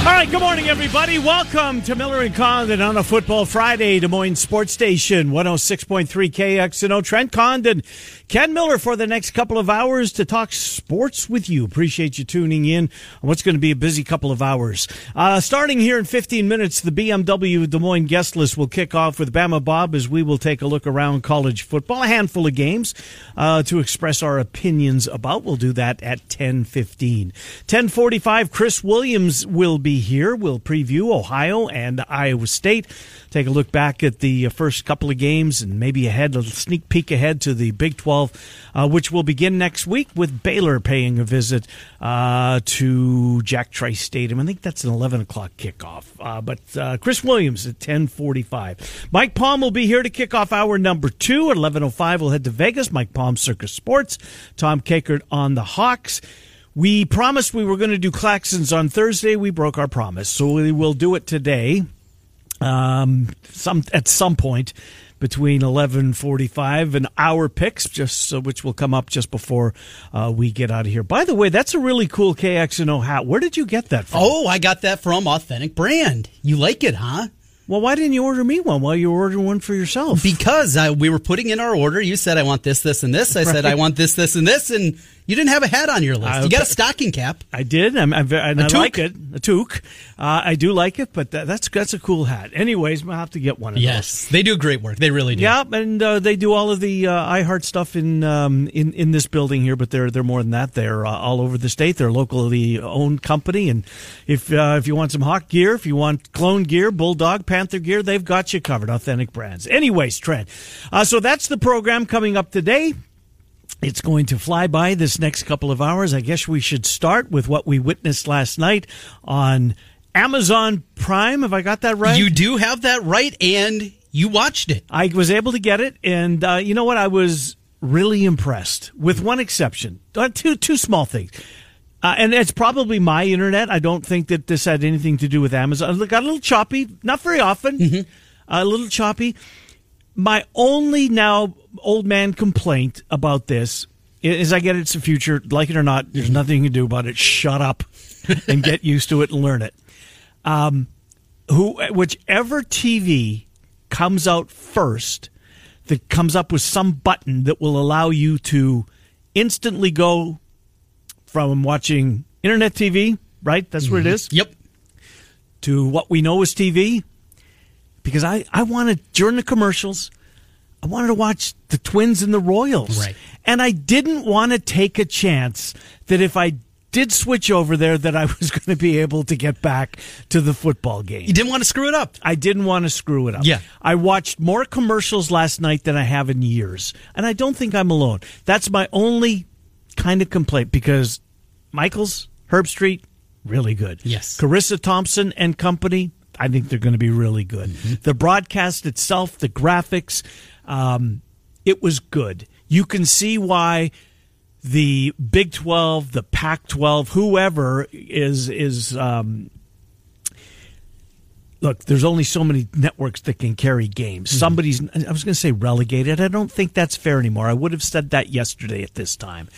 All right, good morning, everybody. Welcome to Miller and Condon on a Football Friday, Des Moines Sports Station, 106.3 KXNO. Trent Condon, Ken Miller for the next couple of hours to talk sports with you. Appreciate you tuning in on what's going to be a busy couple of hours. Uh, starting here in 15 minutes, the BMW Des Moines guest list will kick off with Bama Bob as we will take a look around college football, a handful of games uh, to express our opinions about. We'll do that at 10:15. 10:45, Chris Williams will be here. We'll preview Ohio and Iowa State. Take a look back at the first couple of games and maybe ahead, a sneak peek ahead to the Big 12, uh, which will begin next week with Baylor paying a visit uh, to Jack Trice Stadium. I think that's an 11 o'clock kickoff. Uh, but uh, Chris Williams at 10:45. Mike Palm will be here to kick off hour number two at 11:05. We'll head to Vegas. Mike Palm, Circa Sports. Tom Kakert on the Hawks. We promised we were going to do Claxons on Thursday. We broke our promise, so we will do it today. Um, some at some point between eleven forty-five and our picks, just uh, which will come up just before uh, we get out of here. By the way, that's a really cool KXNO hat. Where did you get that from? Oh, I got that from Authentic Brand. You like it, huh? Well, why didn't you order me one while you were ordering one for yourself? Because uh, we were putting in our order. You said, I want this, this, and this. I said, I want this, this, and this. And you didn't have a hat on your list. Uh, You got a stocking cap. I did. I'm, I'm, ve- and A I like it. A toque. Uh, I do like it, but that, that's that's a cool hat. Anyways, I'll have to get one of those. Yes, they do great work. They really do. Yeah, and uh, they do all of the uh, iHeart stuff in um, in in this building here, but they're they're more than that. They're uh, all over the state. They're a locally owned company, and if uh, if you want some hawk gear, if you want clone gear, bulldog, panther gear, they've got you covered. Authentic brands. Anyways, Trent. Uh, so that's the program coming up today. It's going to fly by this next couple of hours. I guess we should start with what we witnessed last night on Amazon Prime. Have I got that right? You do have that right, and you watched it. I was able to get it, and uh, you know what? I was really impressed, with one exception. Uh, two two small things. Uh, and it's probably my internet. I don't think that this had anything to do with Amazon. It got a little choppy, not very often, a little choppy. My only now old man complaint about this is I get it's the future. Like it or not, there's nothing you can do about it. Shut up and get used to it and learn it Um, who whichever TV comes out first that comes up with some button that will allow you to instantly go from watching internet TV, right? That's what it is, Yep. to what we know as TV. Because I, I wanted, during the commercials, I wanted to watch the Twins and the Royals. Right. And I didn't want to take a chance that if I did switch over there, that I was going to be able to get back to the football game. You didn't want to screw it up. I didn't want to screw it up. Yeah. I watched more commercials last night than I have in years. And I don't think I'm alone. That's my only kind of complaint because Michaels, Herbstreit, really good. Yes. Charissa Thompson and company, I think they're going to be really good. The broadcast itself, the graphics, um, it was good. You can see why the Big 12, the Pac 12, whoever is is um, look, there's only so many networks that can carry games. Somebody's, I was going to say relegated. I don't think that's fair anymore. I would have said that yesterday at this time.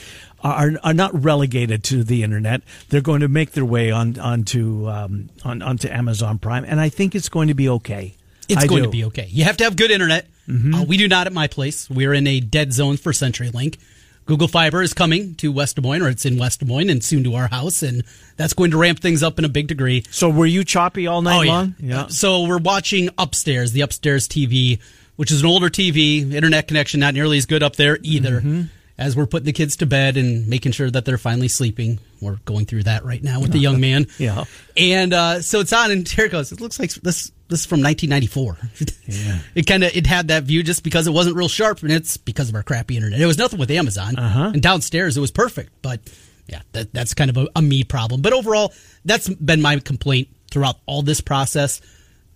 Are, are not relegated to the internet. They're going to make their way on onto um, on onto Amazon Prime, and I think it's going to be okay. It's I going do. to be okay. You have to have good internet. Uh, we do not at my place. We're in a dead zone for CenturyLink. Google Fiber is coming to West Des Moines, or it's in West Des Moines, and soon to our house, and that's going to ramp things up in a big degree. So were you choppy all night Oh, yeah. long? Uh, So we're watching upstairs, the upstairs TV, which is an older TV, internet connection not nearly as good up there either. Mm-hmm. As we're putting the kids to bed and making sure that they're finally sleeping, we're going through that right now with the young man. Yeah. and uh, so it's on, and Terry goes, "It looks like this this is from 1994." Yeah. it kind of it had that view just because it wasn't real sharp, and it's because of our crappy internet. It was nothing with Amazon, Uh-huh. and downstairs it was perfect, but yeah, that, that's kind of a, a me problem. But overall, that's been my complaint throughout all this process.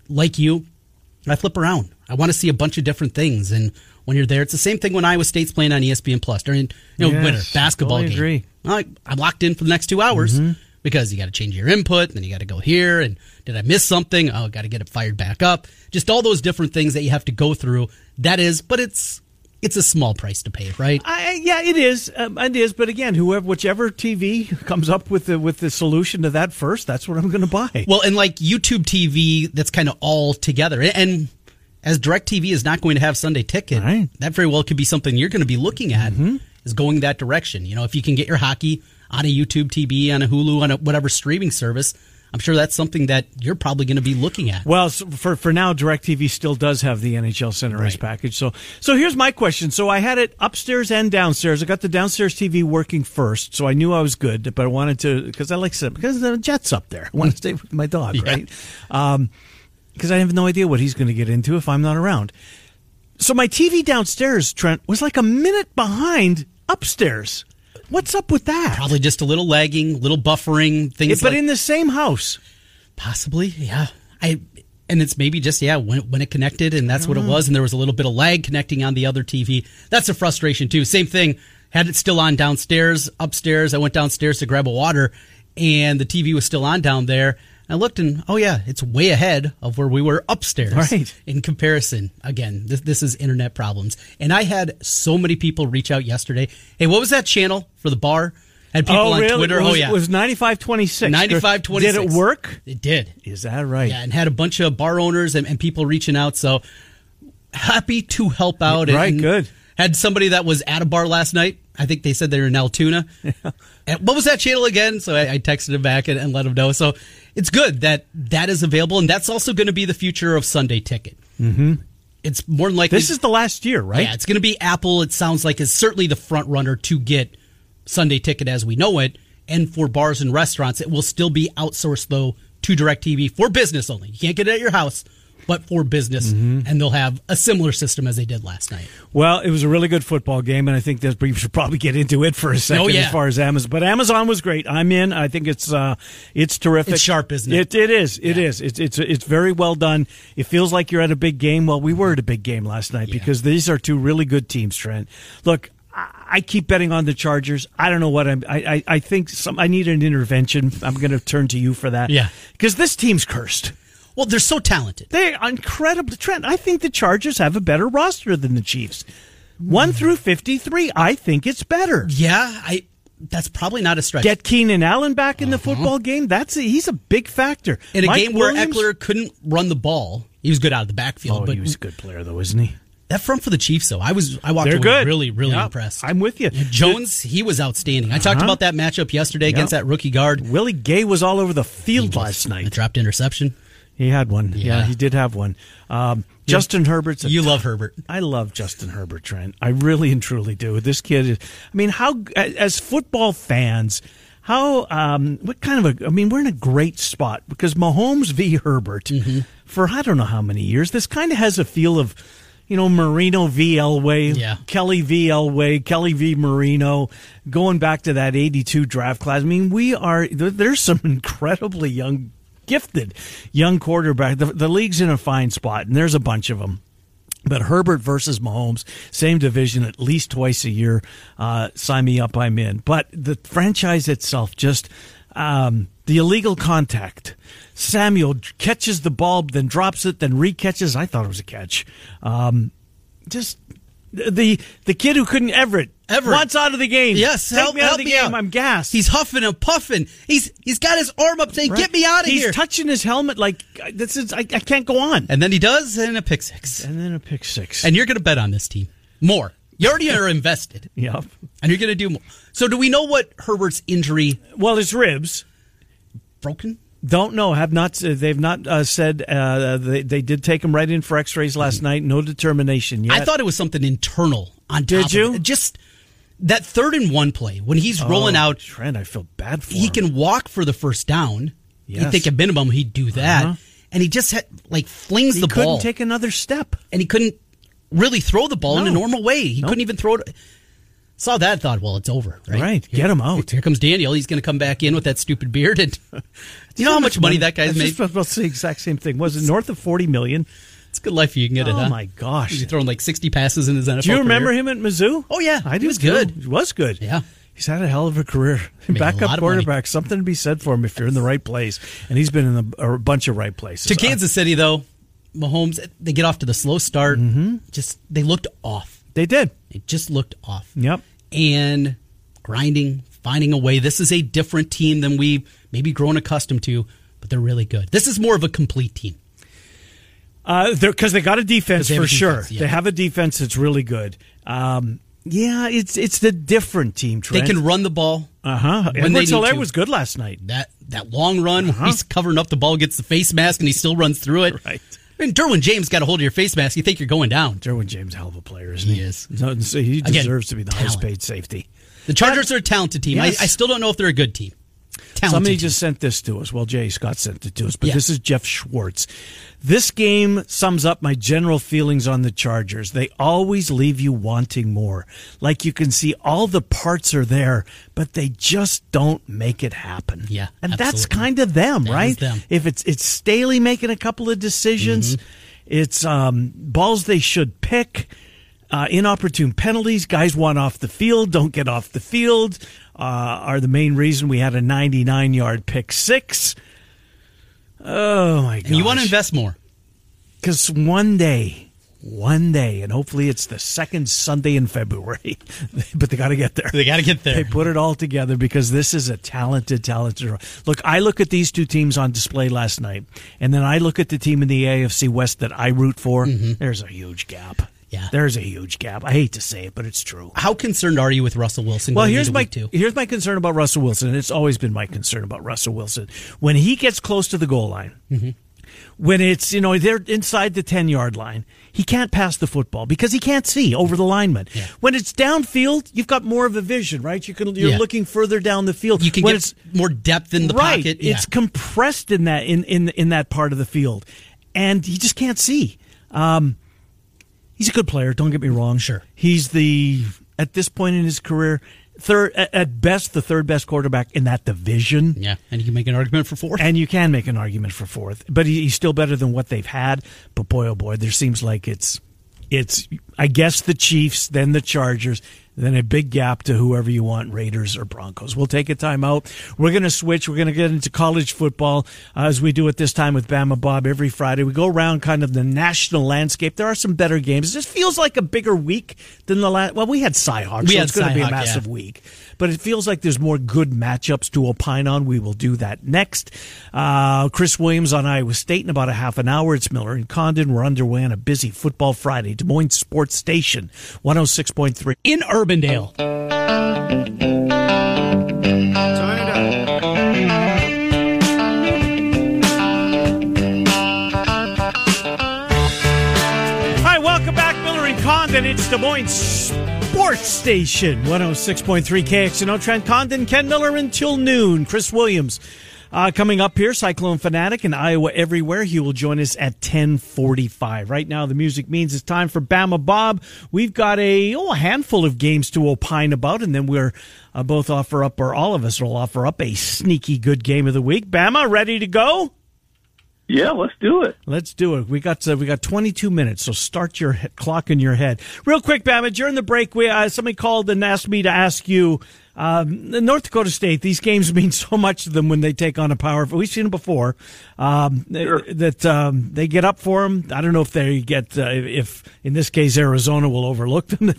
Like you, I flip around. I want to see a bunch of different things. And when you're there, it's the same thing when Iowa State's playing on ESPN Plus during you know Yes, winter basketball totally game. agree. I, I'm locked in for the next two hours because you got to change your input, and then you got to go here. And did I miss something? Oh, got to get it fired back up. Just all those different things that you have to go through. That is, but it's it's a small price to pay, right? I, yeah, it is. Um, it is. But again, whoever, whichever TV comes up with the with the solution to that first, that's what I'm going to buy. Well, and like YouTube TV, that's kind of all together. And as DirecTV is not going to have Sunday Ticket, Right. that very well could be something you're going to be looking at is going that direction. You know, if you can get your hockey on a YouTube TV, on a Hulu, on a whatever streaming service, I'm sure that's something that you're probably going to be looking at. Well, so for for now, Directv still does have the NHL Center Ice Right. package. So so here's my question. So I had it upstairs and downstairs. I got the downstairs TV working first, so I knew I was good. But I wanted to because I like because the Jets up there. I want to stay with my dog, Yeah. right? Um, because I have no idea what he's going to get into if I'm not around. So my TV downstairs, Trent, was like a minute behind upstairs. What's up with that? Probably just a little lagging, little buffering things. but like- in the same house. Possibly, yeah. I and it's maybe just yeah when when it connected and that's what it was, and there was a little bit of lag connecting on the other TV. That's a frustration too. Same thing. Had it still on downstairs, upstairs. I went downstairs to grab a water, and the TV was still on down there. I looked and oh yeah, it's way ahead of where we were upstairs. Right. In comparison, again, this this is internet problems, and I had so many people reach out yesterday. Hey, what was that channel for the bar? Had people oh, on really? Twitter. Oh, was, oh yeah, it was ninety five twenty six. ninety five twenty Did it work? It did. Is that right? Yeah, and had a bunch of bar owners and, and people reaching out. So happy to help out. Right, and good. Had somebody that was at a bar last night. I think they said they were in Altoona. And what was that channel again? So I, I texted him back and, and let him know. So it's good that that is available, and that's also going to be the future of Sunday Ticket. Mm-hmm. It's more than likely This is the last year, right? yeah, it's going to be Apple. It sounds like is certainly the front runner to get Sunday Ticket as we know it, and for bars and restaurants, it will still be outsourced though to DirecTV for business only. You can't get it at your house, but for business, Mm-hmm. and they'll have a similar system as they did last night. Well, it was a really good football game, and I think that we should probably get into it for a second Oh, yeah. as far as Amazon. But Amazon was great. I'm in. I think it's uh, it's terrific. It's sharp, isn't it? It, it is. It Yeah. is. It's it's it's very well done. It feels like you're at a big game. Well, we were at a big game last night because these are two really good teams. Trent, look. I I keep betting on the Chargers. I don't know what I'm. I I, I think some. I need an intervention. I'm going to turn to you for that. Yeah. because this team's cursed. Well, they're so talented. They are incredible. Trent, I think the Chargers have a better roster than the Chiefs. One through 53, I think it's better. Yeah, I. That's probably not a stretch. Get Keenan Allen back in the football game. That's a, he's a big factor. in a Mike game where Williams- Ekeler couldn't run the ball, he was good out of the backfield. Oh, but he was a good player though, isn't he? that front for the Chiefs, though, I was I walked They're away good. really really Yeah, impressed. I'm with you. Jones, he was outstanding. I talked Uh-huh. about that matchup yesterday against that rookie guard. Willie Gay was all over the field last A night. dropped interception. He had one. Yeah, Yeah. he did have one. Um, Justin Herbert's a You love Herbert. I love Justin Herbert, Trent. I really and truly do. This kid is, I mean, how, as football fans, how, um, what kind of a, I mean, we're in a great spot because Mahomes v. Herbert Mm-hmm. for I don't know how many years. This kind of has a feel of, you know, Marino v. Elway, Yeah. Kelly v. Elway, Kelly v. Marino, going back to that 82 draft class. I mean, we are, there's some incredibly young, gifted young quarterback. The, the league's in a fine spot, and there's a bunch of them. But Herbert versus Mahomes, same division at least twice a year. Uh, sign me up, I'm in. But the franchise itself, just um, the illegal contact. Samuel catches the ball, then drops it, then recatches. I thought it was a catch. Um, just the the kid who couldn't Everett. Everett. wants out of the game. Yes, take help, me out help of the game. out. I'm gassed. He's huffing and puffing. He's he's got his arm up saying, Right? "Get me out of He's here!" He's touching his helmet like this is. I, I can't go on. and then he does, and a pick six. And then a pick six. And you're going to bet on this team more. You already are invested, yep. and you're going to do more. So, do we know what Herbert's injury Well, his ribs. broken? Don't know. Have not. They've not uh, said. Uh, they they did take him right in for X-rays last night. No determination yet. I thought it was something internal. On Did you? Just that third and one play when he's rolling Oh, out. Trent, I feel bad for He him. can walk for the first down. Yes. You'd think at minimum he'd do that, Uh-huh. and he just had, like flings He the couldn't ball, take another step. and he couldn't really throw the ball in a normal way. He Nope. couldn't even throw it. Saw that, thought, well, it's over, right? Right, get him out. Here comes Daniel. He's going to come back in with that stupid beard, and you know how much money that guy's made. just say the exact same thing. Was it north of forty million? It's a good life you can get it. Oh huh? my gosh! He's throwing like sixty passes in his NFL. Do you remember career. him at Mizzou? Oh yeah, I he do was too. good. He was good. Yeah. He's had a hell of a career. Made Backup quarterback, something to be said for him if you're in the right place. And he's been in a, a bunch of right places. To Kansas City though, Mahomes they get off to the slow start. Mm-hmm. Just they looked off. Uh, they did. It just looked off. Yep. And grinding, finding a way. This is a different team than we've maybe grown accustomed to, but they're really good. This is more of a complete team. Uh, because they got a defense for a sure. yeah. They have a defense that's really good. Um, yeah, it's it's the different team. They can run the ball. Uh huh. Edwards Helaire was good last night. That that long run, Uh-huh. he's covering up the ball, gets the face mask, and he still runs through it. Right. I mean, Derwin James got a hold of your face mask. You think you're going down. Derwin James, hell of a player, isn't He he? is. So he Again, deserves to be the highest paid safety. The Chargers are a talented team. Yes. I, I still don't know if they're a good team. Talented Somebody just sent this to us. Well, Jay Scott sent it to us, but Yeah. this is Jeff Schwartz. This game sums up my general feelings on the Chargers. They always leave you wanting more. Like you can see all the parts are there, but they just don't make it happen. Yeah, And that's kind of them, That right? them. If it's it's Staley making a couple of decisions, Mm-hmm. it's um, balls they should pick. Uh, inopportune penalties, guys want off the field, don't get off the field, uh, are the main reason we had a 99 yard pick six. Oh my god! you want to invest more. because one day, one day, and hopefully it's the second Sunday in February, but they got to get there. They got to get there. They put it all together because this is a talented, talented. Look, I look at these two teams on display last night, and then I look at the team in the AFC West that I root for. There's a huge gap. Yeah. there's a huge gap. I hate to say it, but it's true. How concerned are you with Russell Wilson? Well, here's my two? here's my concern about Russell Wilson, and it's always been my concern about Russell Wilson. When he gets close to the goal line, Mm-hmm. when it's you know they're inside the ten yard line, he can't pass the football because he can't see over the lineman. Yeah. When it's downfield, you've got more of a vision, right? You can you're Yeah. looking further down the field. You can when get more depth in the right, pocket. Yeah. it's compressed in that in in in that part of the field, and he just can't see. Um, he's a good player. Don't get me wrong. Sure. he's the at this point in his career third at, best the third best quarterback in that division. yeah, and you can make an argument for fourth. And you can make an argument for fourth, but he, he's still better than what they've had. But boy, oh boy, there seems like it's it's I guess the Chiefs, then the Chargers, then a big gap to whoever you want, Raiders or Broncos. We'll take a timeout. We're going to switch. We're going to get into college football uh, as we do at this time with Bama Bob every Friday. We go around kind of the national landscape. There are some better games. It just feels like a bigger week than the last. Well, we had Cyhawk, We so had it's going to be a Cyhawk, yeah. massive week. But it feels like there's more good matchups to opine on. We will do that next. Uh, Chris Williams on Iowa State in about a half an hour. It's Miller and Condon. We're underway on a busy football Friday. Des Moines Sports Station, 106.3. in Urbandale. Hi, welcome back, Miller and Condon. It's Des Moines Sports Station, 106.3 KXNO. Trent Condon, Ken Miller until noon. Chris Williams uh, coming up here, Cyclone Fanatic in Iowa Everywhere. He will join us at 1045. Right now, the music means it's time for Bama Bob. We've got a, oh, a handful of games to opine about, and then we're uh, both offer up, or all of us will offer up a sneaky good game of the week. Bama, ready to go? Yeah, let's do it. Let's do it. We got uh, we got 22 minutes, so start your he- clock in your head. Real quick, Bama. During the break, we uh, somebody called and asked me to ask you. Um, North Dakota State. These games mean so much to them when they take on a power. We've seen them before. Um, Sure. That um, they get up for them. I don't know if they get. Uh, if in this case Arizona will overlook them.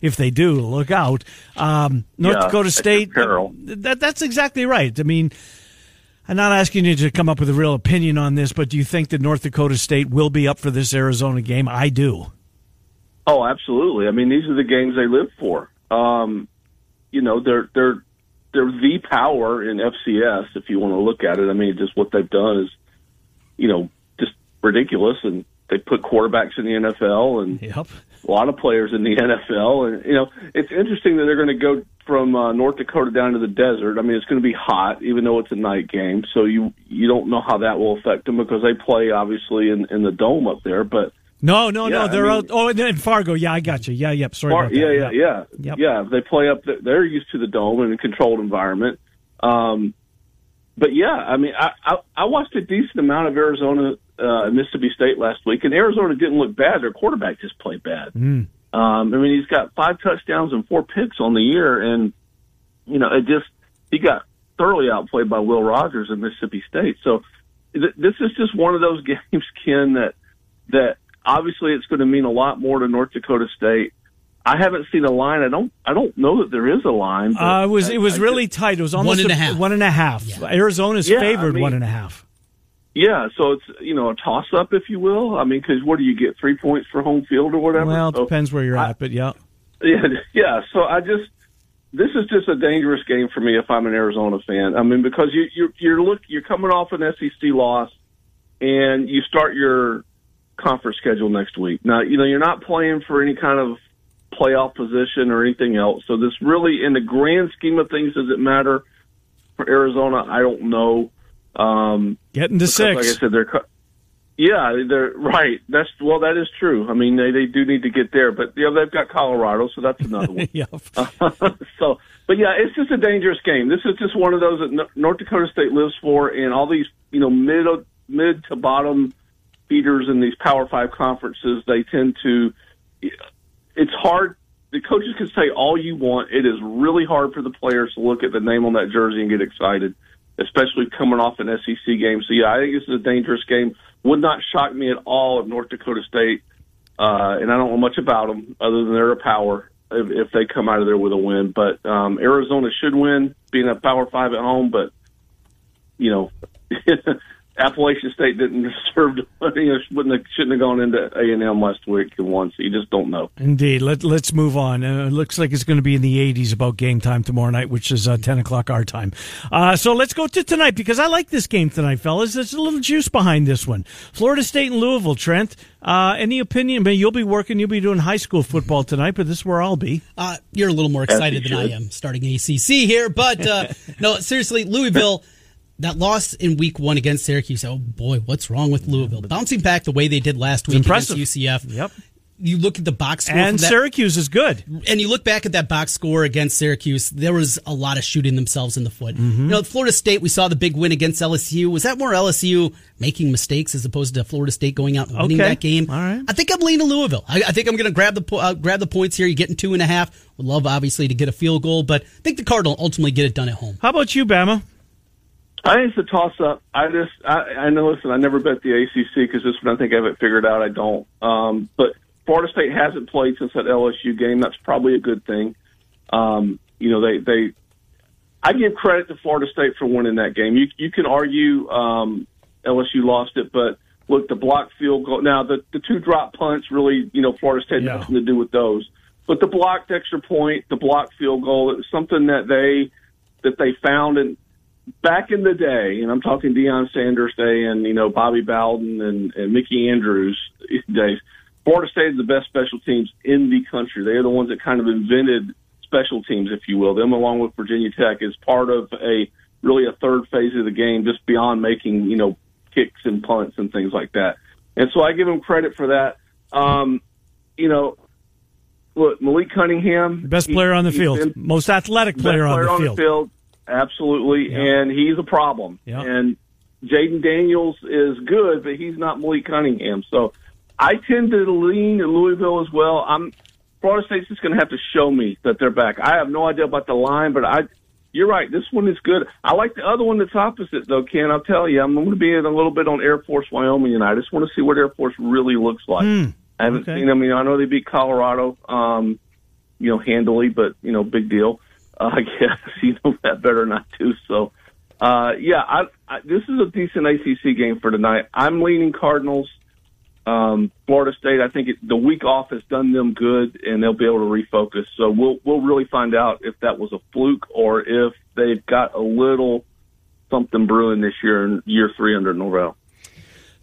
If they- do, look out. Um, North Yeah, Dakota State. That that's exactly right. I mean. I'm not asking you to come up with a real opinion on this, but do you think that North Dakota State will be up for this Arizona game? I do. Oh, absolutely. I mean, these are the games they live for. Um, you know, they're they're they're the power in FCS. If you want to look at it, I mean, just what they've done is, you know, just ridiculous. And they put quarterbacks in the NFL and Yep. A lot of players in the NFL. And you know, it's interesting that they're going to go from uh, North Dakota down to the desert. I mean, it's going to be hot, even though it's a night game. So you you don't know how that will affect them because they play obviously in in the dome up there, but. No, no, Yeah, no. They're mean- out. Oh, and then Fargo. Yeah, I got you. Yeah, yep. Sorry Far- about that. yeah, yeah, yeah, Yep. yeah. They play up. The, they're used to the dome and a controlled environment. Um, but yeah, I mean, I, I I watched a decent amount of Arizona uh, Mississippi State last week, and Arizona didn't look bad. Their quarterback just played bad. Mm. Um, I mean, he's got five touchdowns and four picks on the year, and you know, it just he got thoroughly outplayed by Will Rogers in Mississippi State. So th- this is just one of those games, Ken, that that obviously it's going to mean a lot more to North Dakota State. I haven't seen a line. I don't. I don't know that there is a line. Uh, it was. I, it was I really just, tight. It was almost One and a, a half. One and a half. Yeah. Arizona's Yeah, I favored mean- one and a half. Yeah, so it's you know a toss up, if you will. I mean, because what do you get? Three points for home field or whatever. Well, it So, depends where you're I- at, but yeah. Yeah, yeah. So I just this is just a dangerous game for me if I'm an Arizona fan. I mean, because you you're you're look you're coming off an SEC loss, and you start your conference schedule next week. Now, you know you're not playing for any kind of playoff position or anything else. So this really, in the grand scheme of things, does it matter for Arizona? I don't know. Um, Getting to because, six. Like I said, they're. Yeah, they're right. That's well, that is true. I mean, they they do need to get there, but you know they've got Colorado, so that's another one. yeah. so, but yeah, it's just a dangerous game. This is just one of those that North Dakota State lives for, and all these you know mid mid to bottom feeders in these Power Five conferences, they tend to. It's hard. The coaches can say all you want. It is really hard for the players to look at the name on that jersey and get excited, especially coming off an SEC game. So yeah, I think this is a dangerous game. Would not shock me at all if North Dakota State, uh, and I don't know much about them other than they're a power. If, if they come out of there with a win, but um, Arizona should win, being a Power Five at home. But you know, Appalachian State didn't deserve to. You know, wouldn't have, shouldn't have gone into A and M last week and won. So you just don't know. Indeed. Let, let's move on. Uh, it looks like it's going to be in the 80s about game time tomorrow night, which is uh, 10 o'clock our time. Uh, so let's go to tonight because I like this game tonight, fellas. There's a little juice behind this one. Florida State and Louisville, Trent. Uh, any opinion? I mean, you'll be working, you'll be doing high school football tonight, but this is where I'll be. Uh, you're a little more excited you than I am starting ACC here, but uh, no, seriously, Louisville. That loss in week one against Syracuse. Oh boy, what's wrong with Louisville? Bouncing back the way they did last week impressive. against UCF. Yep. You look at the box score And that, Syracuse is good. and you look back at that box score against Syracuse, there was a lot of shooting themselves in the foot. Mm-hmm. You know, Florida State, we saw the big win against LSU. Was that more LSU making mistakes as opposed to Florida State going out and winning Okay. that game? All right. I think I'm leaning to Louisville. I, I think I'm going to grab the uh, grab the points here. You're getting two and a half. Would love obviously to get a field goal, but I think the Cardinal ultimately get it done at home. How about you, Bama? I think it's a toss up. I just, I, I know. Listen, I never bet the ACC because this one I think I have it figured out. I don't. Um, but Florida State hasn't played since that LSU game. That's probably a good thing. Um, you know, they they. I give credit to Florida State for winning that game. You you can argue um, LSU lost it, but look, the block field goal. Now the the two drop punts really, you know, Florida State Yeah. nothing to do with those. But the blocked extra point, the blocked field goal, it was something that they that they found and back in the day, and I'm talking Deion Sanders day and, you know, Bobby Bowden and, and Mickey Andrews days, Florida State is the best special teams in the country. They are the ones that kind of invented special teams, if you will. Them along with Virginia Tech is part of a really a third phase of the game, just beyond making, you know, kicks and punts and things like that. And so I give them credit for that. Um, you know, look, Malik Cunningham, Best player on the field. been- Most athletic best player, on the field. Absolutely, Yeah. and he's a problem. Yeah. And Jayden Daniels is good, but he's not Malik Cunningham. So I tend to lean in Louisville as well. I'm Florida State's just going to have to show me that they're back. I have no idea about the line, but I. You're right. This one is good. I like the other one that's opposite, though, Ken. I'll tell you, I'm going to be in a little bit on Air Force Wyoming, and I just want to see what Air Force really looks like. I haven't okay. seen them. You know, I know they beat Colorado, um, you know, handily, but you know, big deal. I guess you know that better not to. So, uh, yeah, I, I, this is a decent ACC game for tonight. I'm leaning Cardinals. Um, Florida State, I think it, the week off has done them good, and they'll be able to refocus. So we'll we'll really find out if that was a fluke or if they've got a little something brewing this year in year three under Norvell.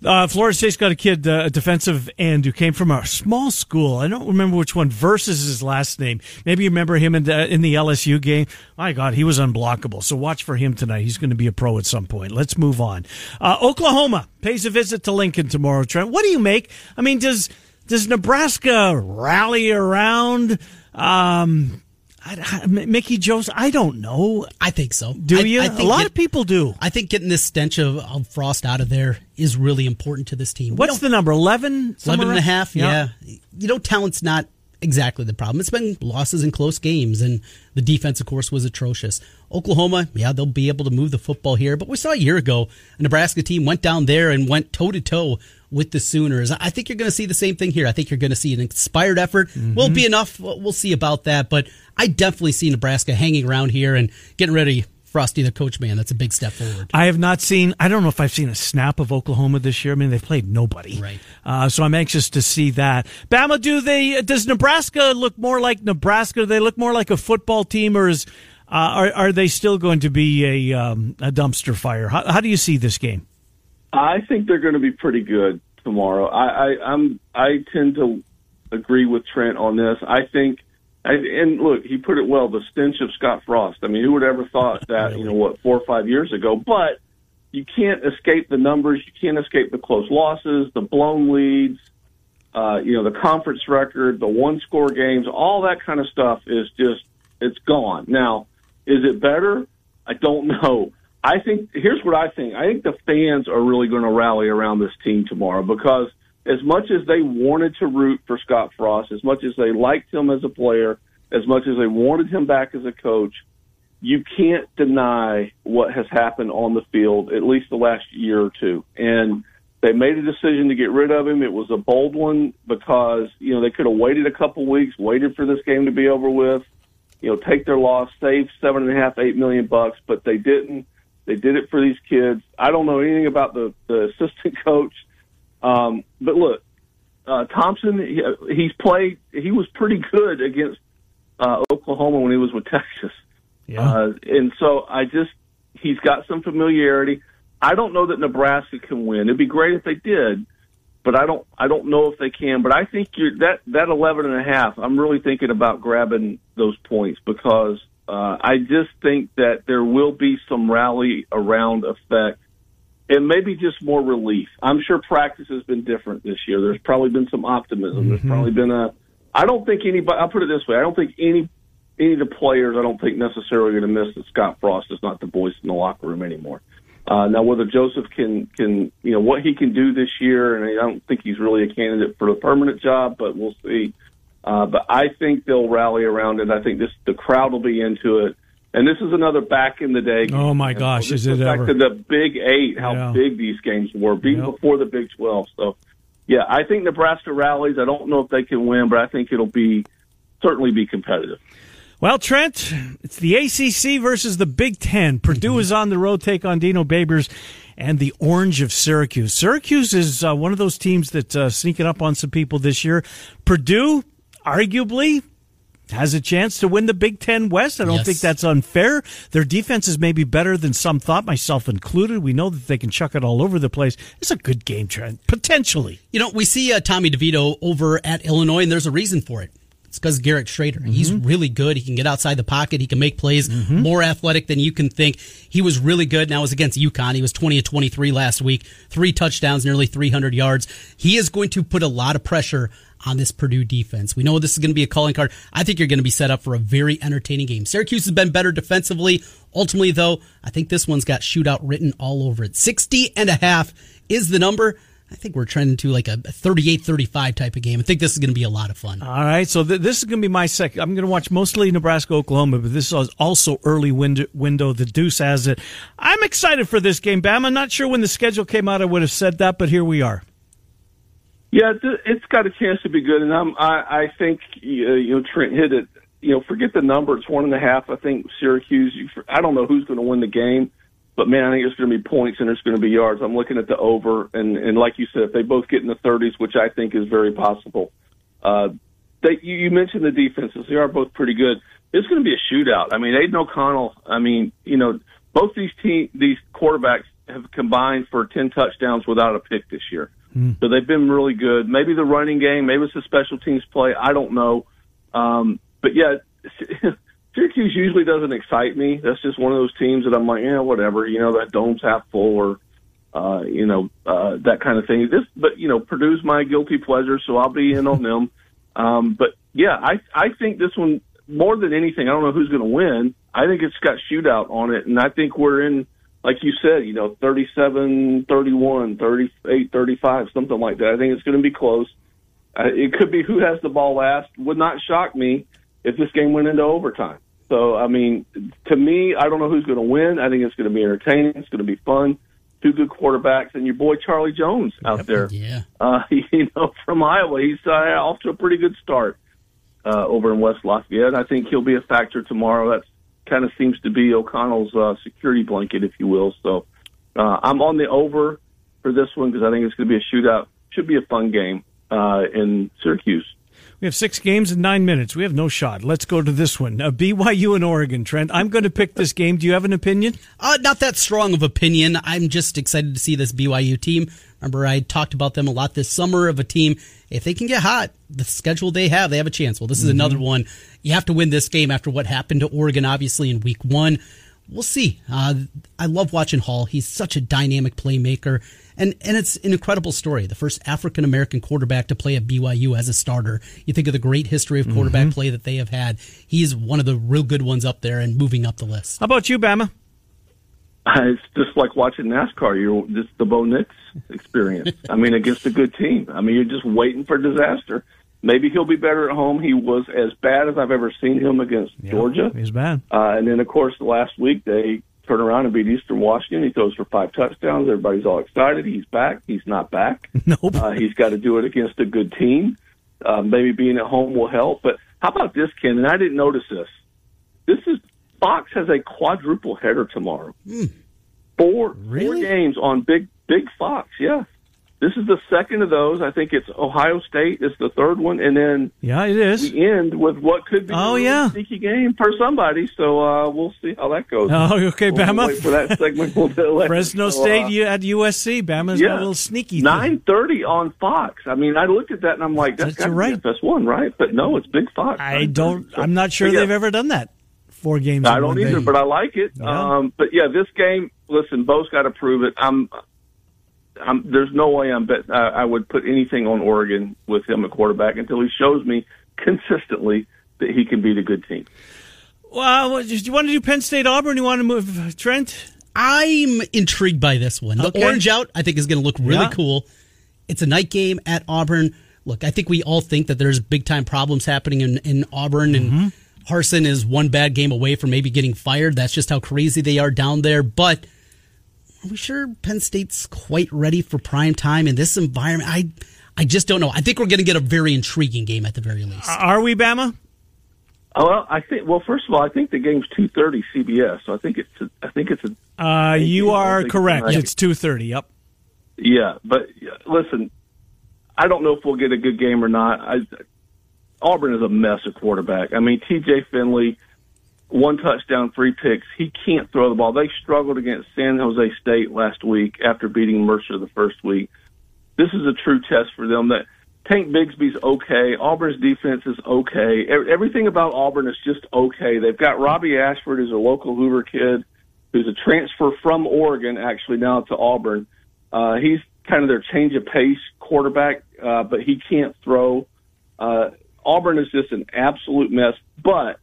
Uh, Florida State's got a kid, uh, a defensive end who came from a small school. I don't remember which one. Verse is his last name. Maybe you remember him in the, in the LSU game. My God, he was unblockable. So watch for him tonight. He's going to be a pro at some point. Let's move on. Uh, Oklahoma pays a visit to Lincoln tomorrow. Trent, what do you make? I mean, does does Nebraska rally around? Um, I, I, Mickey Joseph, I don't know. I think so. Do I, you? I a lot get- of people do. I think getting this stench of, of frost out of there is really important to this team. What's the number? 11? 11 and a half, yeah. You know, talent's not exactly the problem. It's been losses in close games, and the defense, of course, was atrocious. Oklahoma, yeah, they'll be able to move the football here, but we saw a year ago a Nebraska team went down there and went toe to toe with the Sooners. I think you're going to see the same thing here. I think you're going to see an inspired effort. Mm-hmm. Will it be enough? We'll see about that, but I definitely see Nebraska hanging around here and getting ready. Frosty, the coach man, that's a big step forward. I have not seen. I don't know if I've seen a snap of Oklahoma this year. I mean, they've played nobody, Right. Uh, so I'm anxious to see that. Bama, do they? Does Nebraska look more like Nebraska? Do they look more like a football team, or is uh, are are they still going to be a um, a dumpster fire? How, how do you see this game? I think they're going to be pretty good tomorrow. I, I I'm I tend to agree with Trent on this. I think, I, and look, he put it well. The stench of Scott Frost. I mean, who would ever thought that? You know what, four or five years ago. But you can't escape the numbers. You can't escape the close losses, the blown leads. Uh, you know, the conference record, the one score games, all that kind of stuff is just, it's gone. Now, is it better? I don't know. I think, here's what I think. I think the fans are really going to rally around this team tomorrow because as much as they wanted to root for Scott Frost, as much as they liked him as a player, as much as they wanted him back as a coach, you can't deny what has happened on the field, at least the last year or two. And they made a decision to get rid of him. It was a bold one because, you know, they could have waited a couple weeks, waited for this game to be over with, you know, take their loss, save seven and a half, eight million bucks, but they didn't. They did it for these kids. I don't know anything about the, the assistant coach. Um, but look, uh, Thompson, he, he's played, he was pretty good against uh, Oklahoma when he was with Texas. Uh, and so I just, he's got some familiarity. I don't know that Nebraska can win. It'd be great if they did, but I don't, I don't know if they can. But I think you're that, that 11 and a half, I'm really thinking about grabbing those points because, uh, I just think that there will be some rally around effect and maybe just more relief. I'm sure practice has been different this year. There's probably been some optimism. There's probably been a, I don't think anybody, I'll put it this way. I don't think any, any of the players, I don't think necessarily going to miss that Scott Frost is not the voice in the locker room anymore. Uh, now, whether Joseph can, can, you know, what he can do this year, and I don't think he's really a candidate for the permanent job, but we'll see. Uh, but I think they'll rally around it. I think this, the crowd will be into it. And this is another back in the day. game. Oh, my gosh, this is it back ever. to the Big Eight, how Yeah. big these games were, even Yep. before the Big Twelve. So, yeah, I think Nebraska rallies. I don't know if they can win, but I think it'll be certainly be competitive. Well, Trent, it's the ACC versus the Big Ten. Purdue is on the road, take on Dino Babers and the Orange of Syracuse. Syracuse is uh, one of those teams that's uh, sneaking up on some people this year. Purdue, arguably, has a chance to win the Big Ten West. I don't Yes. think that's unfair. Their defense is maybe better than some thought, myself included. We know that they can chuck it all over the place. It's a good game, Trent, potentially. You know, we see uh, Tommy DeVito over at Illinois, and there's a reason for it. It's because Garrett Shrader. He's really good. He can get outside the pocket. He can make plays. More athletic than you can think. He was really good. Now it was against UConn. He was 20 of 23 last week. Three touchdowns, nearly 300 yards. He is going to put a lot of pressure on this Purdue defense. We know this is going to be a calling card. I think you're going to be set up for a very entertaining game. Syracuse has been better defensively. Ultimately, though, I think this one's got shootout written all over it. 60 and a half is the number. I think we're trending to like a 38-35 type of game. I think this is going to be a lot of fun. All right, so th- this is going to be my second. I'm going to watch mostly Nebraska, Oklahoma, but this is also early window. window. The Deuce has it. I'm excited for this game, Bam. I'm not sure when the schedule came out I would have said that, but here we are. Yeah, it's got a chance to be good, and I'm, I, I think uh, you know Trent hit it. You know, forget the number; it's one and a half. I think Syracuse. You, I don't know who's going to win the game, but man, I think it's going to be points and there's going to be yards. I'm looking at the over, and and like you said, if they both get in the 30s, which I think is very possible. Uh, they, you, you mentioned the defenses; they are both pretty good. It's going to be a shootout. I mean, Aidan O'Connell. I mean, you know, both these team these quarterbacks have combined for 10 touchdowns without a pick this year. So they've been really good. Maybe the running game, maybe it's the special teams play. I don't know. Um, but yeah, Syracuse usually doesn't excite me. That's just one of those teams that I'm like, yeah, whatever. You know, that dome's half full or, uh, you know, uh, that kind of thing. This, but you know, Purdue's my guilty pleasure, so I'll be in on them. Um, but yeah, I, I think this one, more than anything, I don't know who's going to win. I think it's got shootout on it, and I think we're in, like you said, you know, 37, 31, 38, 35, something like that. I think it's going to be close. Uh, it could be who has the ball last. Would not shock me if this game went into overtime. So, I mean, to me, I don't know who's going to win. I think it's going to be entertaining. It's going to be fun. Two good quarterbacks, and your boy Charlie Jones out there. Yeah. Uh, you know, from Iowa, he's uh, off to a pretty good start uh, over in West Lafayette. I think he'll be a factor tomorrow. That kind of seems to be O'Connell's uh, security blanket, if you will. So uh, I'm on the over for this one because I think it's going to be a shootout. Should be a fun game uh, in Syracuse. We have six games in nine minutes. We have no shot. Let's go to this one. Uh, BYU and Oregon, Trent. I'm going to pick this game. Do you have an opinion? Uh, not that strong of opinion. I'm just excited to see this BYU team. Remember, I talked about them a lot this summer of a team. If they can get hot, the schedule they have, they have a chance. Well, this is mm-hmm. another one. You have to win this game after what happened to Oregon, obviously, in week one. We'll see. Uh, I love watching Hall. He's such a dynamic playmaker. And and it's an incredible story. The first African American quarterback to play at BYU as a starter. You think of the great history of quarterback mm-hmm. play that they have had. He's one of the real good ones up there and moving up the list. How about you, Bama? It's just like watching NASCAR. You're just the Bo Nix experience. I mean, against a good team. I mean, you're just waiting for disaster. Maybe he'll be better at home. He was as bad as I've ever seen him against yeah, Georgia. He's bad. Uh, and then, of course, the last week they turn around and beat Eastern Washington. He throws for five touchdowns. Everybody's all excited. He's back. He's not back. Nope. Uh, he's got to do it against a good team. Uh, maybe being at home will help. But how about this, Ken? And I didn't notice this. This is Fox has a quadruple header tomorrow. Mm. Four, really? four games on Big Big Fox. Yeah. This is the second of those. I think it's Ohio State is the third one, and then yeah, it is. We end with what could be oh a yeah sneaky game for somebody. So uh, we'll see how that goes. Oh, okay, we'll Bama. Wait for that segment. We'll Fresno so, State uh, at USC. Bama's yeah, got a little sneaky. Nine thirty on Fox. I mean, I looked at that and I'm like, that's, that's right. That's one, right? But no, it's Big Fox. I don't. I'm not sure yeah. they've ever done that. Four games. I don't either, day. but I like it. Yeah. Um, but yeah, this game. Listen, Bo's got to prove it. I'm I'm, there's no way I'm bet, I, I would put anything on Oregon with him at quarterback until he shows me consistently that he can beat a good team. Well, do you want to do Penn State Auburn? You want to move Trent? I'm intrigued by this one. The Okay. orange out, I think, is going to look really Yeah. cool. It's a night game at Auburn. Look, I think we all think that there's big time problems happening in, in Auburn, and Mm-hmm. Harsin is one bad game away from maybe getting fired. That's just how crazy they are down there. But are we sure Penn State's quite ready for prime time in this environment? I, I just don't know. I think we're going to get a very intriguing game at the very least. Are we Bama? Oh, well, I think. Well, first of all, I think the game's two thirty CBS, so I think it's. A, I think it's a. Uh, you are correct. it's- It's two thirty. Yep. Yeah, but yeah, listen, I don't know if we'll get a good game or not. I, Auburn is a mess at quarterback. I mean, T.J. Finley, one touchdown, three picks. He can't throw the ball. They struggled against San Jose State last week after beating Mercer the first week. This is a true test for them. That Tank Bigsby's okay. Auburn's defense is okay. Everything about Auburn is just okay. They've got Robbie Ashford, who's a local Hoover kid, who's a transfer from Oregon actually now to Auburn. Uh, he's kind of their change of pace quarterback, uh, but he can't throw. Uh, Auburn is just an absolute mess, but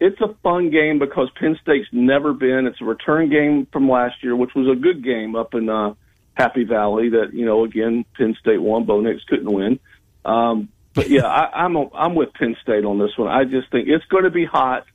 it's a fun game because Penn State's never been. It's a return game from last year, which was a good game up in uh, Happy Valley. That you know, again, Penn State won. Bo Nix couldn't win. Um, but yeah, I, I'm a, I'm with Penn State on this one. I just think it's going to be hot,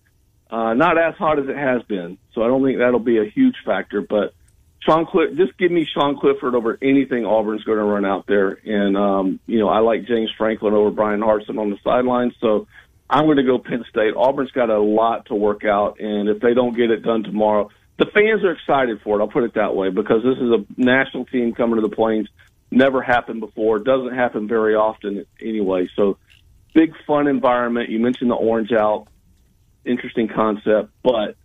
uh, not as hot as it has been. So I don't think that'll be a huge factor. But Sean Cliff, just give me Sean Clifford over anything Auburn's going to run out there. And um, you know, I like James Franklin over Bryan Harsin on the sidelines. So I'm going to go Penn State. Auburn's got a lot to work out, and if they don't get it done tomorrow, the fans are excited for it. I'll put it that way because this is a national team coming to the Plains. Never happened before. Doesn't happen very often anyway. So big fun environment. You mentioned the orange out. Interesting concept, but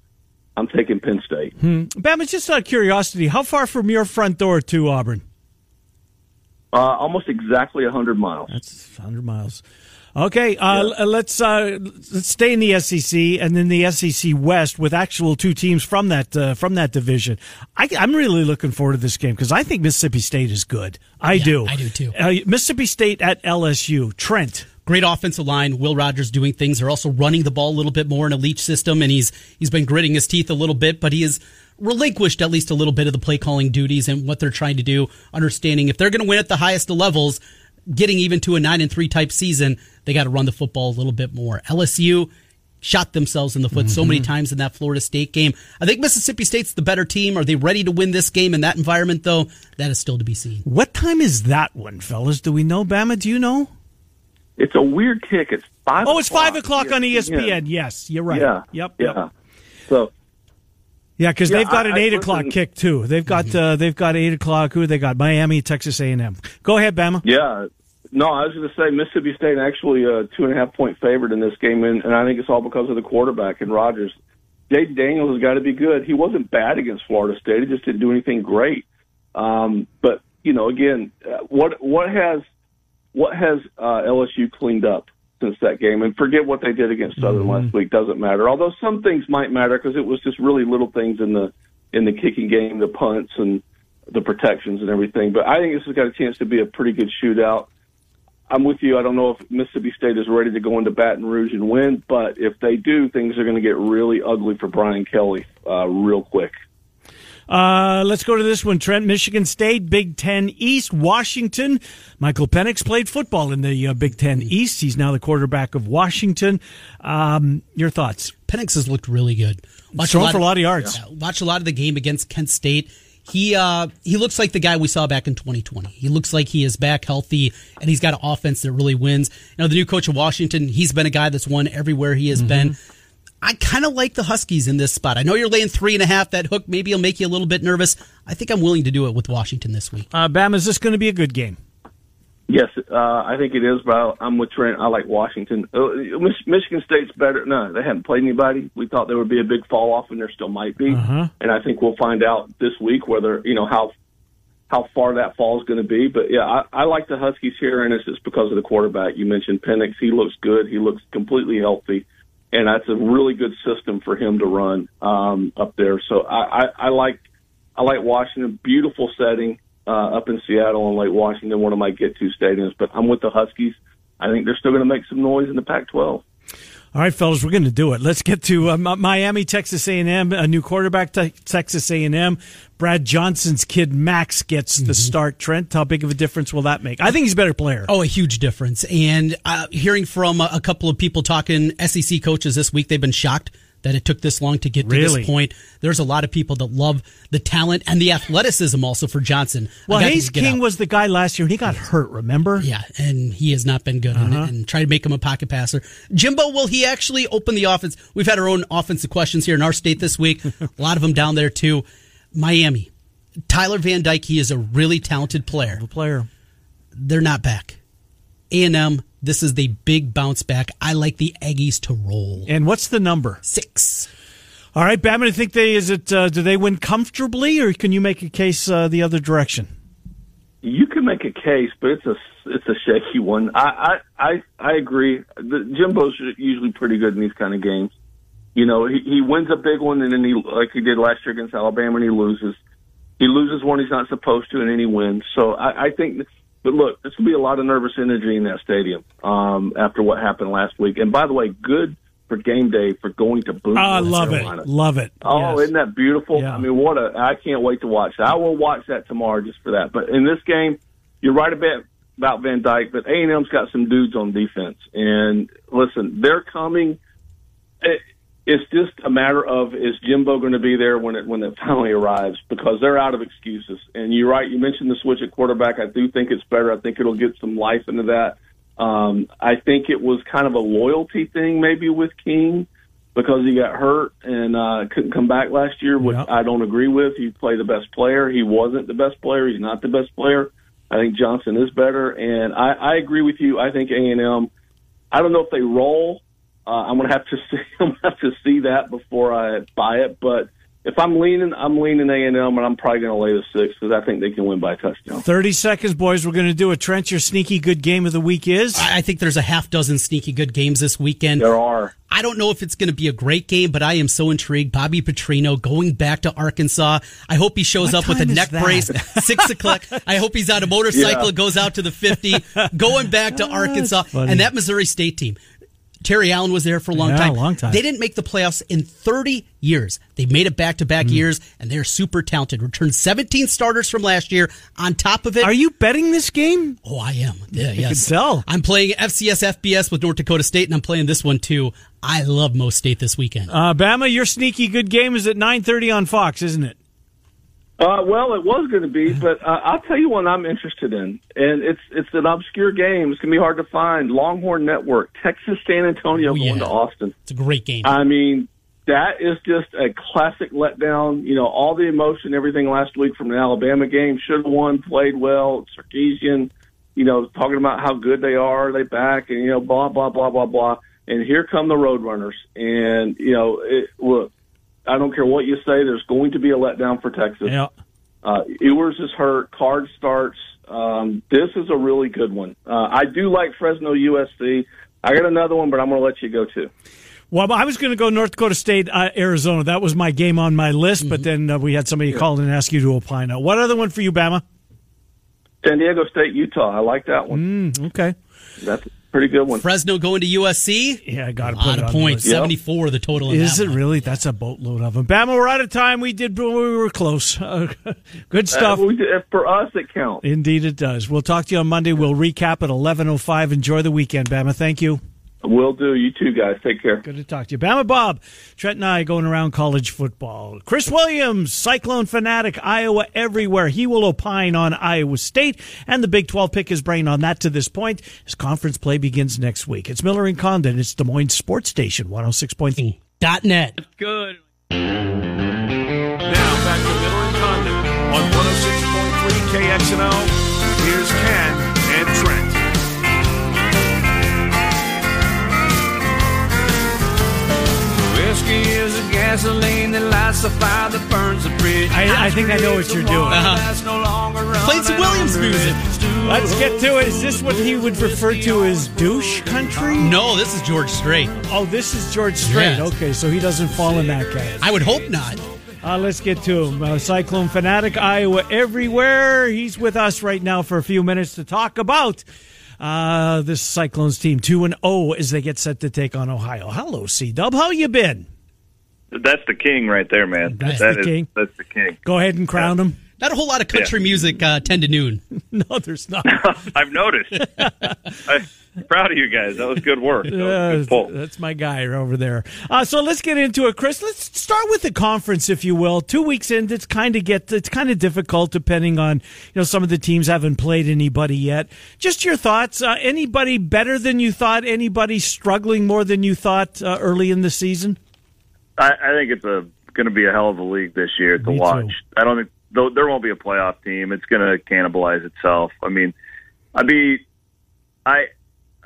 I'm taking Penn State. Hmm. Bama, just out of curiosity, how far from your front door to Auburn? Uh, almost exactly 100 miles. That's 100 miles. Okay, uh, l- let's uh, let's stay in the SEC and then the SEC West with actual two teams from that uh, from that division. I, I'm really looking forward to this game because I think Mississippi State is good. I Yeah, do. I do too. Uh, Mississippi State at LSU. Trent. Great offensive line. Will Rogers doing things. They're also running the ball a little bit more in a Leach system, and he's he's been gritting his teeth a little bit, but he has relinquished at least a little bit of the play calling duties and what they're trying to do. Understanding if they're going to win at the highest of levels, getting even to a nine and three type season, they got to run the football a little bit more. LSU shot themselves in the foot mm-hmm. so many times in that Florida State game. I think Mississippi State's the better team. Are they ready to win this game in that environment, though? That is still to be seen. What time is that one, fellas? Do we know, Bama? Do you know? It's a weird kick. It's five. Oh, it's five o'clock on ESPN. Yeah. Yes, you're right. Yeah. Yep. Yeah. Yep. So. Yeah, because yeah, they've got I, an eight I, o'clock listen, kick too. They've got mm-hmm. uh, they've got eight o'clock. Who they got? Miami, Texas A and M. Go ahead, Bama. Yeah, no, I was going to say Mississippi State actually a two and a half point favorite in this game, and, and I think it's all because of the quarterback and Rogers. Jayden Daniels has got to be good. He wasn't bad against Florida State; he just didn't do anything great. Um, but you know, again, uh, what what has what has uh, LSU cleaned up since that game? And forget what they did against Southern mm-hmm. last week; doesn't matter. Although some things might matter because it was just really little things in the in the kicking game, the punts and the protections and everything. But I think this has got a chance to be a pretty good shootout. I'm with you. I don't know if Mississippi State is ready to go into Baton Rouge and win, but if they do, things are going to get really ugly for Brian Kelly uh, real quick. Uh, let's go to this one. Trent, Michigan State, Big Ten East, Washington. Michael Penix played football in the uh, Big Ten East. He's now the quarterback of Washington. Um, your thoughts? Penix has looked really good. Watch Throwing a for a lot of yards. Yeah, watch a lot of the game against Kent State he uh, he looks like the guy we saw back in 2020. He looks like he is back healthy, and he's got an offense that really wins. You know, the new coach of Washington, he's been a guy that's won everywhere he has mm-hmm. been. I kind of like the Huskies in this spot. I know you're laying three and a half. That hook maybe will make you a little bit nervous. I think I'm willing to do it with Washington this week. Uh, Bam, is this going to be a good game? Yes, uh, I think it is, but I'm with Trent. I like Washington. Uh, Michigan State's better. No, they haven't played anybody. We thought there would be a big fall off, and there still might be. Uh-huh. And I think we'll find out this week whether you know how how far that fall is going to be. But yeah, I, I like the Huskies here, and it's just because of the quarterback. You mentioned Penix. He looks good. He looks completely healthy, and that's a really good system for him to run um, up there. So I, I, I like I like Washington. Beautiful setting uh, up in Seattle and Lake Washington, one of my get to stadiums. But I'm with the Huskies. I think they're still going to make some noise in the Pac-12. All right, fellas, we're going to do it. Let's get to uh, Miami, Texas A&M. A new quarterback, te- Texas A&M. Brad Johnson's kid Max gets the mm-hmm. start. Trent, how big of a difference will that make? I think he's a better player. Oh, a huge difference. And uh, hearing from a, a couple of people talking SEC coaches this week, they've been shocked that it took this long to get to this point. There's a lot of people that love the talent and the athleticism also for Johnson. Well, Haynes King out. was the guy last year and he got hurt, remember? Yeah, and he has not been good uh-huh. on it and try to make him a pocket passer. Jimbo, will he actually open the offense? We've had our own offensive questions here in our state this week. a lot of them down there too. Miami. Tyler Van Dyke, he is a really talented player. A player. They're not back. A&M this is the big bounce back. I like the Aggies to roll. And what's the number? Six. All right, Batman. I think they is it. Uh, do they win comfortably, or can you make a case uh, the other direction? You can make a case, but it's a it's a shaky one. I I I, I agree. The, Jimbo's usually pretty good in these kind of games. You know, he, he wins a big one, and then he like he did last year against Alabama, and he loses. He loses one he's not supposed to, and then he wins. So I, I think but look, this will be a lot of nervous energy in that stadium um, after what happened last week. And by the way, good for game day for going to Boone. I love Carolina. it. Love it. Oh, yes. isn't that beautiful? Yeah. I mean, what a! I can't wait to watch that. I will watch that tomorrow just for that. But in this game, you're right about about Van Dyke, but A and M's got some dudes on defense. And listen, they're coming. It, it's just a matter of is Jimbo going to be there when it when it finally arrives because they're out of excuses. And you're right. You mentioned the switch at quarterback. I do think it's better. I think it'll get some life into that. Um, I think it was kind of a loyalty thing maybe with King because he got hurt and uh, couldn't come back last year, which yep. I don't agree with. He played the best player. He wasn't the best player. He's not the best player. I think Johnson is better, and I, I agree with you. I think A and M. I don't know if they roll uh, I'm gonna have to see. I'm gonna have to see that before I buy it. But if I'm leaning, I'm leaning A and M, and I'm probably going to lay the six because I think they can win by a touchdown. Thirty seconds, boys. We're going to do a Trent. Your sneaky good game of the week is. I I think there's a half dozen sneaky good games this weekend. There are. I don't know if it's going to be a great game, but I am so intrigued. Bobby Petrino going back to Arkansas. I hope he shows What up with a neck that? brace, six o'clock. I hope he's on a motorcycle, Yeah. goes out to the 50, going back to Arkansas. funny. And that Missouri State team. Terry Allen was there for a long Yeah, time. long time. They didn't make the playoffs in 30 years. They made it back to Hmm. back years, and they're super talented. Returned 17 starters from last year. On top of it, Are you betting this game? Oh, I am. Yeah, yes. can tell. I'm playing FCS FBS with North Dakota State, and I'm playing this one too. I love Mo State this weekend. Uh, Bama, your sneaky good game is at nine thirty on Fox, isn't it? Uh, well, it was going to be, but uh, I'll tell you one I'm interested in, and it's it's an obscure game. It's going to be hard to find. Longhorn Network, Texas San Antonio Oh, going to Austin. It's a great game. I mean, that is just a classic letdown. You know, all the emotion, everything last week from the Alabama game. Should have won, played well. Sarkisian, you know, talking about how good they are, they back, and you know, blah blah blah blah blah. And here come the Roadrunners, and you know, it, look, I don't care what you say. There's going to be a letdown for Texas. Yeah. Uh, Ewers is hurt. Card starts. Um, this is a really good one. Uh, I do like Fresno USC. I got another one, but I'm going to let you go too. Well, I was going to go North Dakota State, uh, Arizona. That was my game on my list, but Mm-hmm. then uh, we had somebody call and ask you to opine. Uh, what other one for you, Bama? San Diego State, Utah. I like that one. Mm, okay. That's pretty good one. Fresno going to USC. Yeah, I got A lot of points. list. Yep. 74 the total. In Is that it one. really? That's a boatload of them. Bama, we're out of time. We did. We were close. Uh, good Uh, stuff. we did- for us, it counts. Indeed, it does. We'll talk to you on Monday. We'll recap at eleven oh five. Enjoy the weekend, Bama. Thank you. Will do. You too, guys. Take care. Good to talk to you. Bama Bob, Trent and I going around college football. Chris Williams, Cyclone fanatic, Iowa everywhere. He will opine on Iowa State and the Big 12 pick his brain on that to this point. His conference play begins next week. It's Miller and Condon. It's Des Moines Sports Station 106.3. Dot net. Good. Now back to Miller and Condon on 106.3 KXNO. Here's Ken Whiskey is a gasoline that lights the fire that burns the bridge. I- I think I know what you're doing. Uh-huh. Played some Williams music. Let's get to it. Is this what he would refer to as douche country? No, this is George Strait. Oh, this is George Strait. Yes. Okay, so he doesn't fall in that category. I would hope not. Uh, let's get to him. Uh, Cyclone Fanatic, Iowa, everywhere. He's with us right now for a few minutes to talk about uh, this Cyclones team, 2 and 0 as they get set to take on Ohio. Hello, C Dub. How you been? That's the king right there, man. That's That the is- king? That's the king. Go ahead and crown him. Not a whole lot of country music uh, 10 to noon. No, there's not. I've noticed. I'm proud of you guys. That was good work. That was good pull. that's my guy over there. Uh, so let's get into it, Chris. Let's start with the conference, if you will. Two weeks in, it's kind of get it's kind of difficult depending on you know some of the teams haven't played anybody yet. Just your thoughts. Uh, anybody better than you thought? Anybody struggling more than you thought uh, early in the season? I, I think it's a going to be a hell of a league this year to Me watch. too. I don't think though there won't be a playoff team. It's going to cannibalize itself. I mean, I'd be I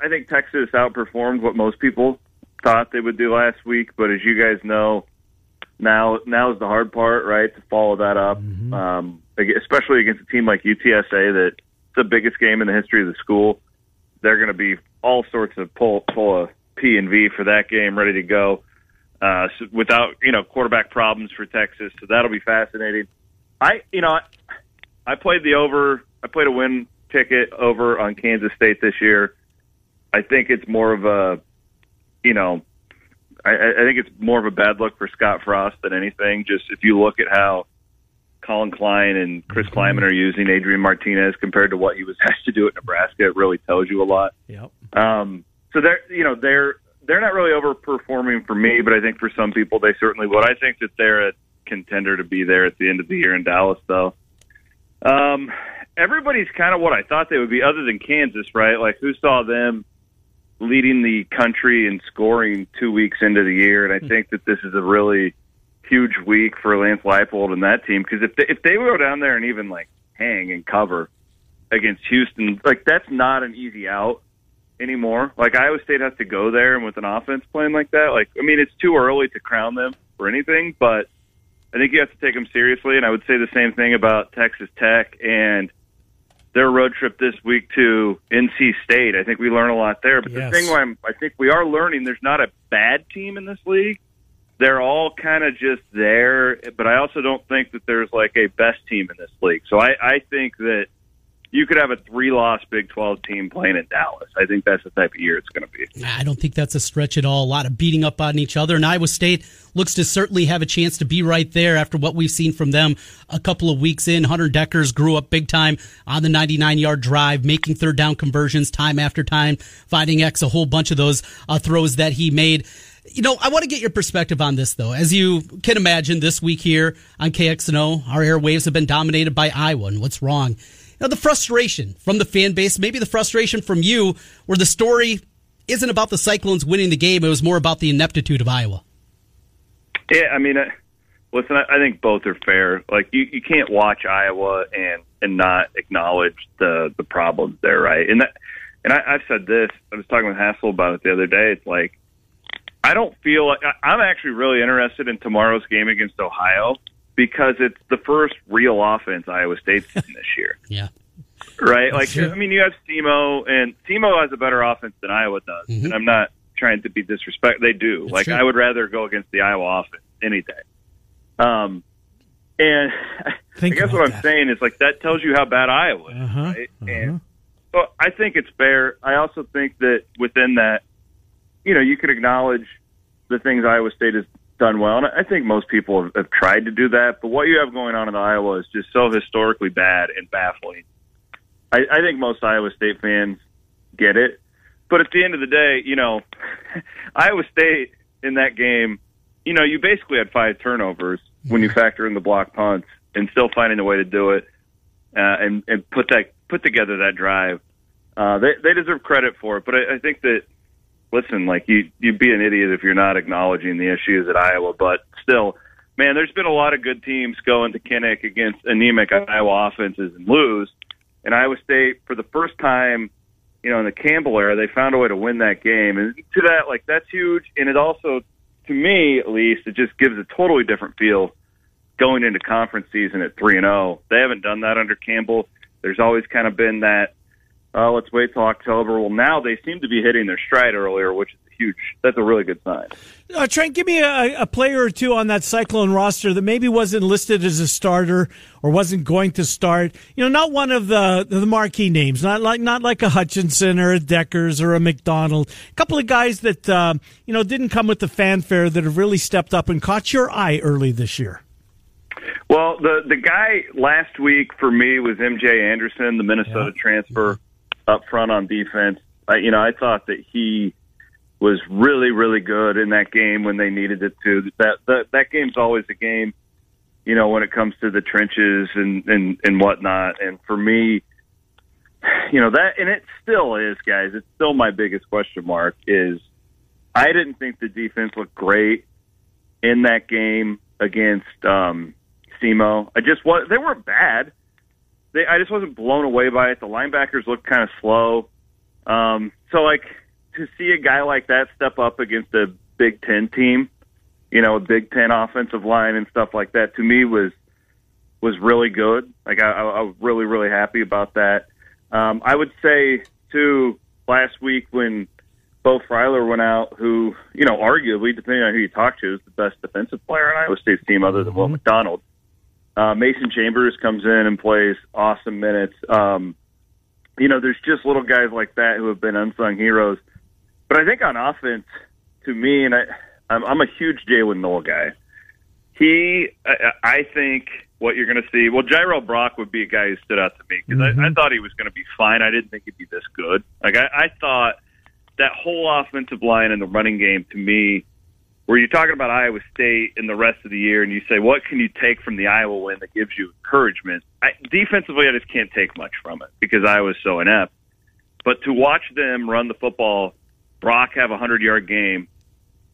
I think Texas outperformed what most people thought they would do last week. But as you guys know, now now is the hard part, right? To follow that up, um, especially against a team like UTSA that it's the biggest game in the history of the school. They're going to be all sorts of pull pull a P and V for that game, ready to go uh, so without you know quarterback problems for Texas. So that'll be fascinating. I you know I, I played the over. I played a win ticket over on Kansas State this year. I think it's more of a you know I, I think it's more of a bad look for Scott Frost than anything. Just if you look at how Collin Klein and Chris Klieman are using Adrian Martinez compared to what he was asked to do at Nebraska, it really tells you a lot. Yep. Um, so they're you know they're they're not really overperforming for me, but I think for some people they certainly would. I think that they're a contender to be there at the end of the year in Dallas, though. Um, everybody's kind of what I thought they would be, other than Kansas, right? Like who saw them leading the country in scoring two weeks into the year, and I hmm. think that this is a really huge week for Lance Leipold and that team because if they, if they go down there and even like hang and cover against Houston, like that's not an easy out anymore. Like Iowa State has to go there and with an offense playing like that, like I mean it's too early to crown them for anything, but I think you have to take them seriously, and I would say the same thing about Texas Tech and their road trip this week to NC State. I think we learn a lot there. But Yes. the thing where I'm, I think we are learning, there's not a bad team in this league. They're all kind of just there, but I also don't think that there's like a best team in this league. So I, I think that you could have a three-loss Big 12 team playing in Dallas. I think that's the type of year it's going to be. I don't think that's a stretch at all. A lot of beating up on each other. And Iowa State looks to certainly have a chance to be right there after what we've seen from them a couple of weeks in. Hunter Dekkers grew up big time on the 99 yard drive, making third down conversions time after time, finding X a whole bunch of those uh, throws that he made. You know, I want to get your perspective on this, though. As you can imagine, this week here on KXNO, our airwaves have been dominated by Iowa. And what's wrong? Know, the frustration from the fan base, maybe the frustration from you, where the story isn't about the Cyclones winning the game. It was more about the ineptitude of Iowa. Yeah, I mean, uh, listen, I, I think both are fair. Like you, you can't watch Iowa and and not acknowledge the the problems there, right? And that, and I, I've said this. I was talking with Hassel about it the other day. It's like I don't feel like I'm actually really interested in tomorrow's game against Ohio because it's the first real offense Iowa State's seen this year. Yeah. right? Like, true. I mean, you have Semo, and Semo has a better offense than Iowa does, Mhm. and I'm not trying to be disrespect. They do. That's like, true. I would rather go against the Iowa offense any day. Um, and Think I guess what I'm that. saying is like that tells you how bad Iowa is, Uh-huh, right? uh-huh. And so I think it's fair. I also think that within that, you know, you could acknowledge the things Iowa State has done well, and I think most people have, have tried to do that. But what you have going on in Iowa is just so historically bad and baffling. I, I think most Iowa State fans get it, but at the end of the day, you know, Iowa State in that game, you know, you basically had five turnovers when you factor in the block punts, and still finding a way to do it uh, and and put that put together that drive. Uh, they they deserve credit for it, but I, I think that listen, like you you'd be an idiot if you're not acknowledging the issues at Iowa. But still, man, there's been a lot of good teams going to Kinnick against anemic Iowa offenses and lose. And Iowa State, for the first time, you know, in the Campbell era, they found a way to win that game. And to that, like that's huge. And it also, to me at least, it just gives a totally different feel going into conference season at three and zero. They haven't done that under Campbell. There's always kind of been that. Oh, let's wait till October. Well, now they seem to be hitting their stride earlier, which is huge. That's a really good sign. Uh, Trent, give me a, a player or two on that Cyclone roster that maybe wasn't listed as a starter or wasn't going to start. You know, not one of the the marquee names, not like not like a Hutchinson or a Dekkers or a McDonald. A couple of guys that uh, you know didn't come with the fanfare that have really stepped up and caught your eye early this year. Well, the the guy last week for me was MJ Anderson, the Minnesota transfer up front on defense. I, you know, I thought that he was really, really good in that game when they needed it to. That that that game's always a game, you know, when it comes to the trenches and and and whatnot. And for me, you know that, and it still is, guys. It's still my biggest question mark. Is I didn't think the defense looked great in that game against um, SEMO. I just was. They weren't bad. They, I just wasn't blown away by it. The linebackers looked kind of slow. Um, so like to see a guy like that step up against a Big Ten team, you know, a Big Ten offensive line and stuff like that, to me was was really good. Like I, I was really really happy about that. Um, I would say too last week when Beau Freyler went out, who you know arguably, depending on who you talk to, is the best defensive player on Iowa State's team other than Will McDonald. Uh, Mason Chambers comes in and plays awesome minutes. Um, you know, there's just little guys like that who have been unsung heroes. But I think on offense, to me, and I, I'm, I'm a huge Jaylin Noel guy. He, I, I think what you're going to see. Well, Jirehl Brock would be a guy who stood out to me because I, I thought he was going to be fine. I didn't think he'd be this good. Like I, I thought that whole offensive line and the running game to me where you're talking about Iowa State in the rest of the year, and you say, what can you take from the Iowa win that gives you encouragement? I, defensively, I just can't take much from it because Iowa's so inept. But to watch them run the football, Brock have a hundred yard game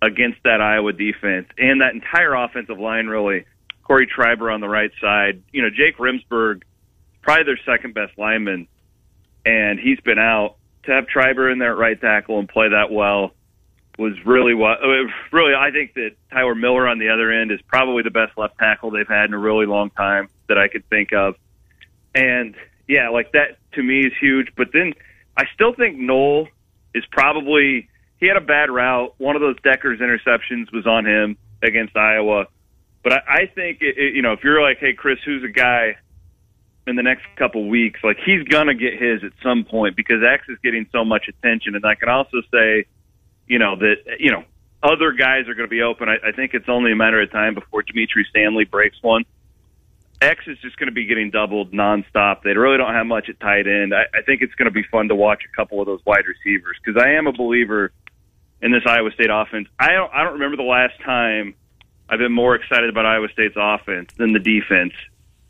against that Iowa defense and that entire offensive line, really. Corey Schreiber on the right side, you know, Jake Remsburg, probably their second best lineman, and he's been out. To have Schreiber in there at right tackle and play that well was really what really I think that Tyler Miller on the other end is probably the best left tackle they've had in a really long time that I could think of. And yeah, like that to me is huge. But then I still think Noel is probably he had a bad route. One of those Dekkers interceptions was on him against Iowa. But I, I think it, it, you know if you're like, hey Chris, who's a guy in the next couple weeks? Like he's gonna get his at some point because X is getting so much attention. And I can also say, you know that you know other guys are going to be open. I, I think it's only a matter of time before Dimitri Stanley breaks one. X is just going to be getting doubled nonstop. They really don't have much at tight end. I, I think it's going to be fun to watch a couple of those wide receivers because I am a believer in this Iowa State offense. I don't I don't remember the last time I've been more excited about Iowa State's offense than the defense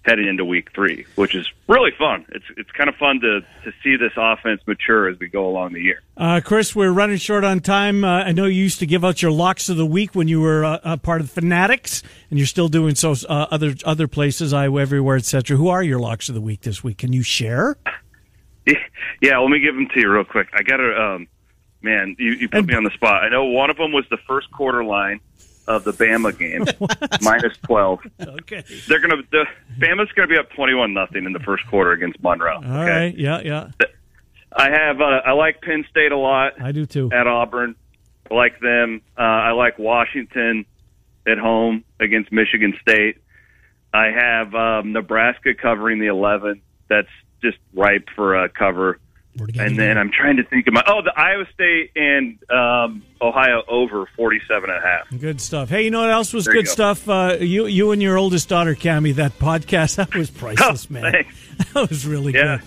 heading into week three, which is really fun. It's it's kind of fun to to see this offense mature as we go along the year. Uh, Chris, we're running short on time. Uh, I know you used to give out your locks of the week when you were uh, a part of the Fanatics, and you're still doing so uh, other other places, Iowa everywhere, etc. Who are your locks of the week this week? Can you share? Yeah, let me give them to you real quick. I got to, um, man, you, you put And- me on the spot. I know one of them was the first quarter line of the Bama game, minus twelve. Okay. They're gonna the Bama's gonna be up twenty one nothing in the first quarter against Monroe. All right. Yeah, yeah. I have uh, I like Penn State a lot I do too. at Auburn. I like them. Uh, I like Washington at home against Michigan State. I have um, Nebraska covering the eleven. That's just ripe for a cover. And then. I'm trying to think of my oh the Iowa State and um, Ohio over 47 and a half. Good stuff. Hey, you know what else was There you good go. stuff? Uh, you you and your oldest daughter, Cami, that podcast that was priceless, Oh, man. thanks. That was really Yeah. good.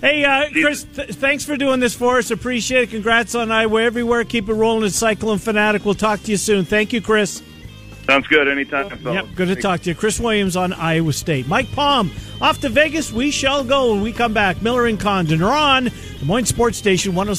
Hey, uh, Chris, th- thanks for doing this for us. Appreciate it. Congrats on Iowa everywhere. Keep it rolling at Cyclone Fanatic. We'll talk to you soon. Thank you, Chris. Sounds good. Anytime. fellas. Yep, good to talk to you. Chris Williams on Iowa State. Mike Palm, off to Vegas. We shall go when we come back. Miller and Condon are on Des Moines Sports Station 106.